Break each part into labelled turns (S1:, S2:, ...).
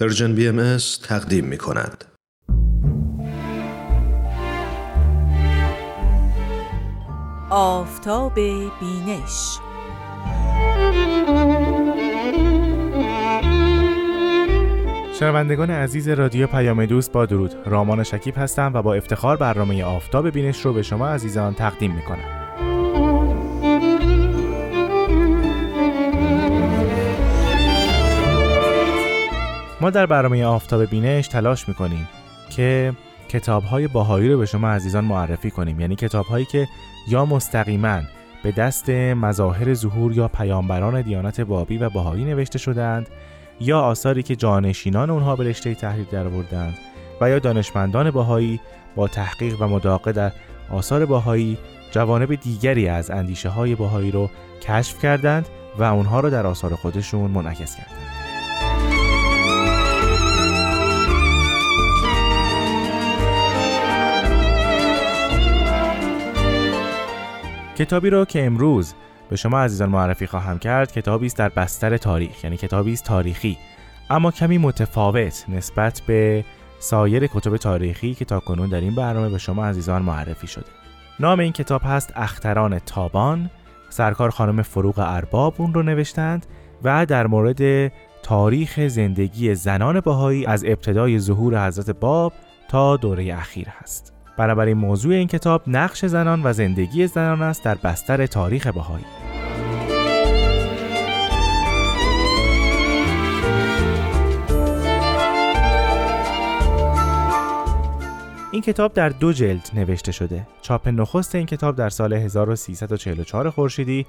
S1: Persian BM تقدیم می کند.
S2: آفتاب بینش
S3: شنوندگان عزیز رادیو پیام دوست با درود رامان شکیب هستم و با افتخار برنامه آفتاب بینش رو به شما عزیزان تقدیم می کنم. ما در برنامه آفتاب بینش تلاش می‌کنیم که کتاب های باهایی رو به شما عزیزان معرفی کنیم. یعنی کتاب هایی که یا مستقیما به دست مظاهر ظهور یا پیامبران دیانت بابی و باهایی نوشته شدند یا آثاری که جانشینان اونها به رشته تحریر درآوردند و یا دانشمندان باهایی با تحقیق و مداقه در آثار باهایی جوانب دیگری از اندیشه های باهایی رو کشف کردند و اونها رو در آثار خودشون منعکس کردند. کتابی رو که امروز به شما عزیزان معرفی خواهم کرد کتابی است در بستر تاریخ یعنی کتابی است تاریخی. اما کمی متفاوت نسبت به سایر کتب تاریخی که تاکنون در این برنامه به شما عزیزان معرفی شده. نام این کتاب هست اختران تابان. سرکار خانم فروغ ارباب اون رو نوشتند و در مورد تاریخ زندگی زنان باهایی از ابتدای ظهور حضرت باب تا دوره اخیر هست. بنابراین موضوع این کتاب نقش زنان و زندگی زنان است در بستر تاریخ بهایی این کتاب در دو جلد نوشته شده. چاپ نخست این کتاب در سال 1344 خورشیدی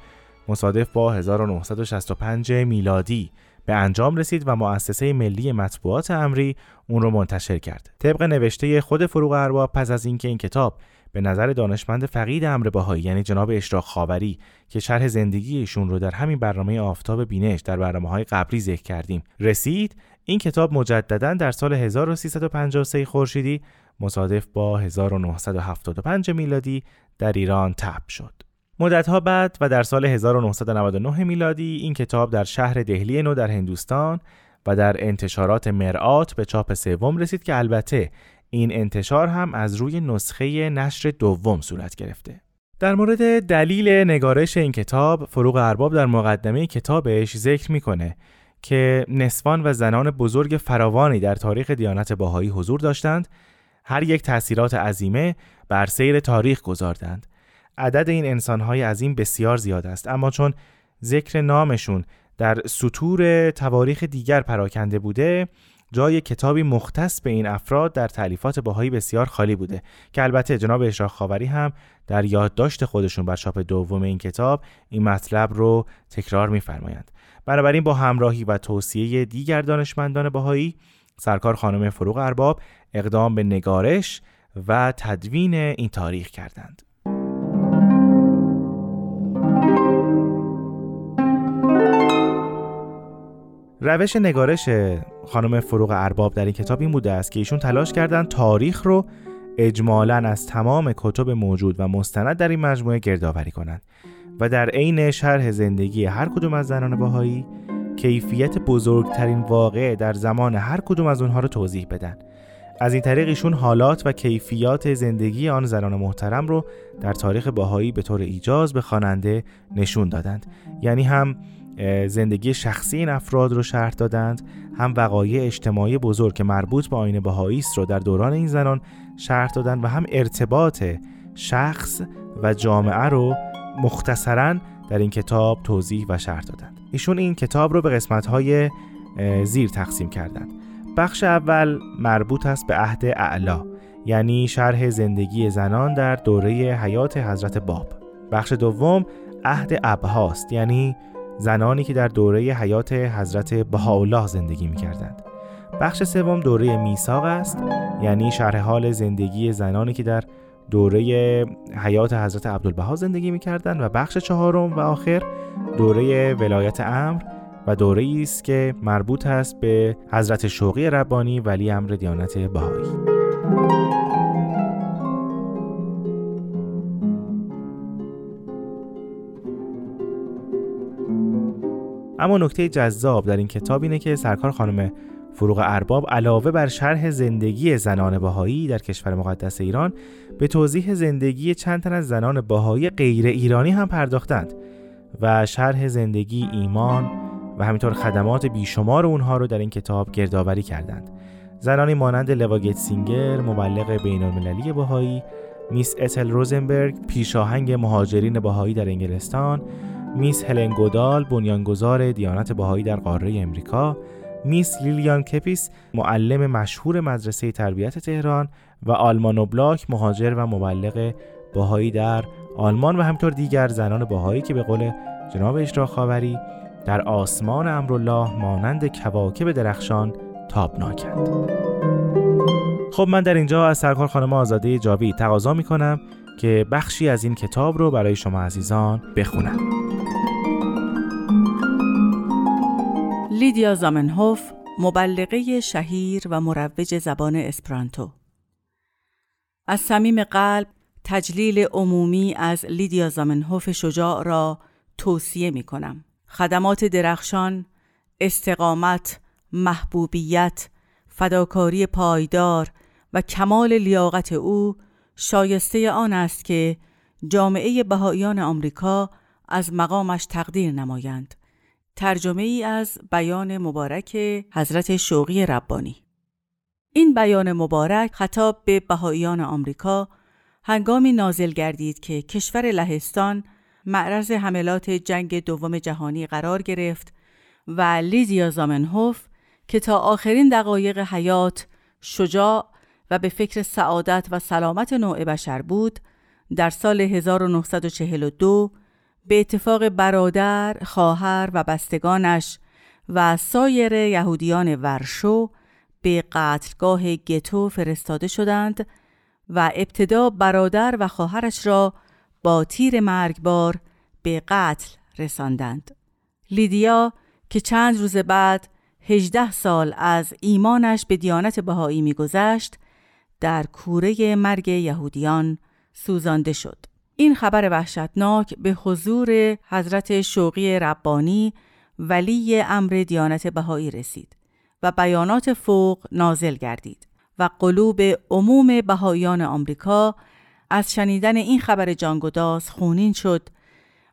S3: مصادف با 1965 میلادی به انجام رسید و مؤسسه ملی مطبوعات امری اون رو منتشر کرد. طبق نوشته خود فروغ ارباب پس از اینکه این کتاب به نظر دانشمند فقید امر بهایی یعنی جناب اشراق خاوری که شرح زندگی ایشون رو در همین برنامه آفتاب بینش در برنامه های قبلی ذکر کردیم رسید این کتاب مجددا در سال 1353 خورشیدی مصادف با 1975 میلادی در ایران تب شد. مدتها بعد و در سال 1999 میلادی این کتاب در شهر دهلی نو در هندوستان و در انتشارات مرآت به چاپ سوم رسید که البته این انتشار هم از روی نسخه نشر دوم صورت گرفته. در مورد دلیل نگارش این کتاب فروغ ارباب در مقدمه کتابش ذکر می‌کنه که نسوان و زنان بزرگ فراوانی در تاریخ دیانت باهایی حضور داشتند هر یک تأثیرات عظیمه بر سیر تاریخ گذاردند عدد این انسانهای عظیم بسیار زیاد است اما چون ذکر نامشون در سطور تواریخ دیگر پراکنده بوده جای کتابی مختص به این افراد در تعلیفات باهایی بسیار خالی بوده که البته جناب اشراق خاوری هم در یادداشت خودشون بر چاپ دوم این کتاب این مطلب رو تکرار میفرمایند. بنابراین با همراهی و توصیه دیگر دانشمندان باهایی سرکار خانم فروغ ارباب اقدام به نگارش و تدوین این تاریخ کردند. روش نگارش خانم فروغ ارباب در این کتاب این بوده است که ایشون تلاش کردند تاریخ رو اجمالا از تمام کتب موجود و مستند در این مجموعه گردآوری کنند و در عین شرح زندگی هر کدوم از زنان باهایی کیفیت بزرگترین واقعه در زمان هر کدوم از اونها رو توضیح بدن. از این طریق ایشون حالات و کیفیات زندگی آن زنان محترم رو در تاریخ باهایی به طور ایجاز به خواننده نشون دادند. یعنی هم زندگی شخصی این افراد رو شرح دادند. هم وقایع اجتماعی بزرگ که مربوط به آین است رو در دوران این زنان شرح دادند و هم ارتباط شخص و جامعه رو مختصرا در این کتاب توضیح و شرح دادند. ایشون این کتاب رو به قسمت‌های زیر تقسیم کردند. بخش اول مربوط است به عهد اعلا یعنی شرح زندگی زنان در دوره حیات حضرت باب. بخش دوم عهد ابهاست یعنی زنانی که در دوره حیات حضرت بهاءالله زندگی می‌کردند. بخش سوم دوره میثاق است یعنی شرح حال زندگی زنانی که در دوره حیات حضرت عبدالبها زندگی می‌کردند و بخش چهارم و آخر دوره ولایت امر و دوره است که مربوط است به حضرت شوقی ربانی ولی امر دیانت بهایی. اما نکته جذاب در این کتاب اینه که سرکار خانم فروغ ارباب علاوه بر شرح زندگی زنان بهایی در کشور مقدس ایران به توضیح زندگی چند تن از زنان بهایی غیر ایرانی هم پرداختند و شرح زندگی ایمان و همینطور خدمات بیشمار اونها رو در این کتاب گردآوری کردند. زنانی مانند لواگت سینگر مبلغ بین المللی میس اتل روزنبرگ پیشاهنگ مهاجرین بهایی در انگلستان میس هلن گودال بنیانگذار دیانت بهایی در قاره امریکا. میس لیلیان کپیس معلم مشهور مدرسه تربیت تهران و آلمانو بلاک مهاجر و مبلغ بهایی در آلمان و همطور دیگر زنان بهایی که به قول جناب اشرا خاوری در آسمان امرالله مانند کواکب درخشان تابناکند. خب من در اینجا از سرکار خانم آزاده جاوی تقاضا می کنم که بخشی از این کتاب رو برای شما عزیزان بخونم.
S2: لیدیا زامنهوف مبلغه شهیر و مروج زبان اسپرانتو از صمیم قلب تجلیل عمومی از لیدیا زامنهوف شجاع را توصیه می کنم. خدمات درخشان، استقامت، محبوبیت، فداکاری پایدار و کمال لیاقت او شایسته آن است که جامعه بهاییان آمریکا از مقامش تقدیر نمایند. ترجمه ای از بیان مبارک حضرت شوقی ربانی. این بیان مبارک خطاب به بهاییان آمریکا هنگامی نازل گردید که کشور لهستان معرض حملات جنگ دوم جهانی قرار گرفت و لیدیا زامنهوف که تا آخرین دقایق حیات شجاع و به فکر سعادت و سلامت نوع بشر بود در سال 1942 به اتفاق برادر، خواهر و بستگانش و سایر یهودیان ورشو به قتلگاه گتو فرستاده شدند و ابتدا برادر و خواهرش را با تیر مرگبار به قتل رساندند. لیدیا که چند روز بعد هجده سال از ایمانش به دیانت بهایی میگذشت در کوره مرگ یهودیان سوزانده شد. این خبر وحشتناک به حضور حضرت شوقی ربانی ولی امر دیانت بهایی رسید و بیانات فوق نازل گردید و قلوب عموم بهاییان آمریکا از شنیدن این خبر جانگداز خونین شد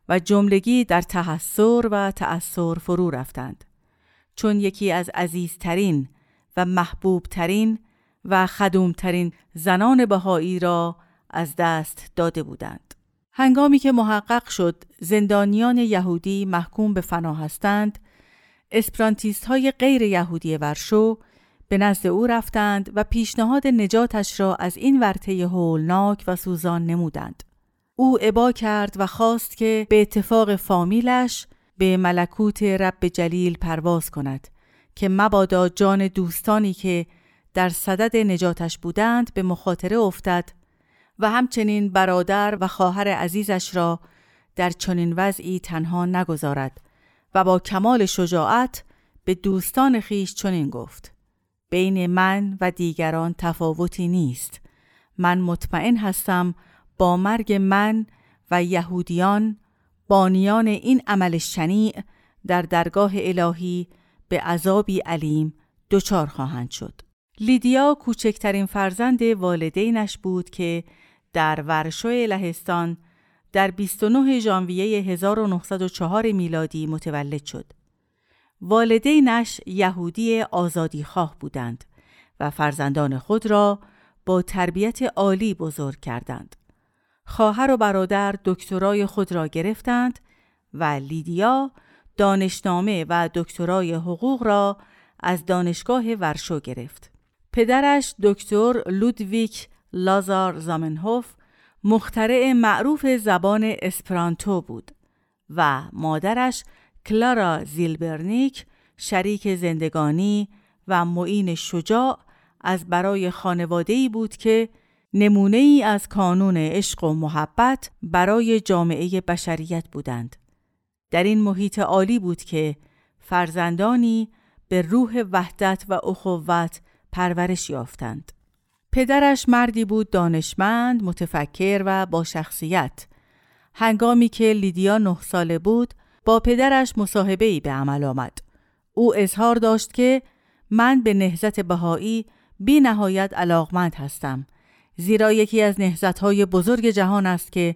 S2: و جملگی در تحسر و تأثر فرو رفتند چون یکی از عزیزترین و محبوبترین و خدومترین زنان بهایی را از دست داده بودند. هنگامی که محقق شد زندانیان یهودی محکوم به فنا هستند، اسپرانتیست های غیر یهودی ورشو به نزد او رفتند و پیشنهاد نجاتش را از این ورطه هولناک و سوزان نمودند. او عبا کرد و خواست که به اتفاق فامیلش به ملکوت رب جلیل پرواز کند که مبادا جان دوستانی که در صدد نجاتش بودند به مخاطره افتد و همچنین برادر و خواهر عزیزش را در چنین وضعی تنها نگذارد و با کمال شجاعت به دوستان خیش چنین گفت بین من و دیگران تفاوتی نیست. من مطمئن هستم با مرگ من و یهودیان بانیان این عمل شنیع در درگاه الهی به عذابی علیم دچار خواهند شد. لیدیا کوچکترین فرزند والدینش بود که در ورشوی لهستان در 29 ژانویه 1904 میلادی متولد شد. والدینش یهودی آزادی خواه بودند و فرزندان خود را با تربیت عالی بزرگ کردند. خواهر و برادر دکترای خود را گرفتند و لیدیا دانشنامه و دکترای حقوق را از دانشگاه ورشو گرفت. پدرش دکتر لودویک لازار زامنهوف مخترع معروف زبان اسپرانتو بود و مادرش کلارا زیلبرنیک شریک زندگانی و معین شجاع از برای خانواده‌ای بود که نمونه ای از کانون عشق و محبت برای جامعه بشریت بودند. در این محیط عالی بود که فرزندانی به روح وحدت و اخوت پرورش یافتند. پدرش مردی بود دانشمند، متفکر و با شخصیت. هنگامی که لیدیا نه ساله بود، با پدرش مصاحبه ای به عمل آمد. او اظهار داشت که من به نهزت بهایی بی نهایت علاقمند هستم زیرا یکی از نهزتهای بزرگ جهان است که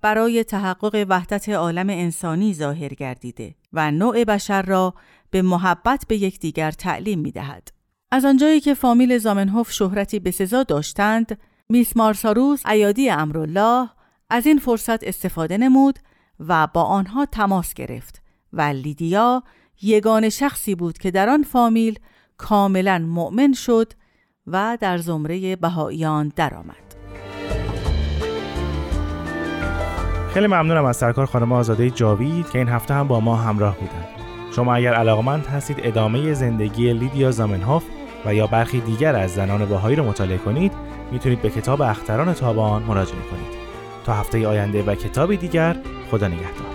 S2: برای تحقق وحدت عالم انسانی ظاهر گردیده و نوع بشر را به محبت به یکدیگر تعلیم می دهد. از آنجایی که فامیل زامنهوف شهرتی به سزا داشتند، میس مارساروس ایادی امرالله از این فرصت استفاده نمود و با آنها تماس گرفت و لیدیا یگان شخصی بود که در آن فامیل کاملا مؤمن شد و در زمره بهاییان درآمد.
S3: خیلی ممنونم از سرکار خانم آزاده جاوید که این هفته هم با ما همراه بودند. شما اگر علاقمند هستید ادامه زندگی لیدیا زامنهوف و یا برخی دیگر از زنان باهایی رو مطالعه کنید می‌تونید به کتاب اختران تابان مراجعه کنید. تا هفته آینده و کتابی دیگر خدا نگهدار.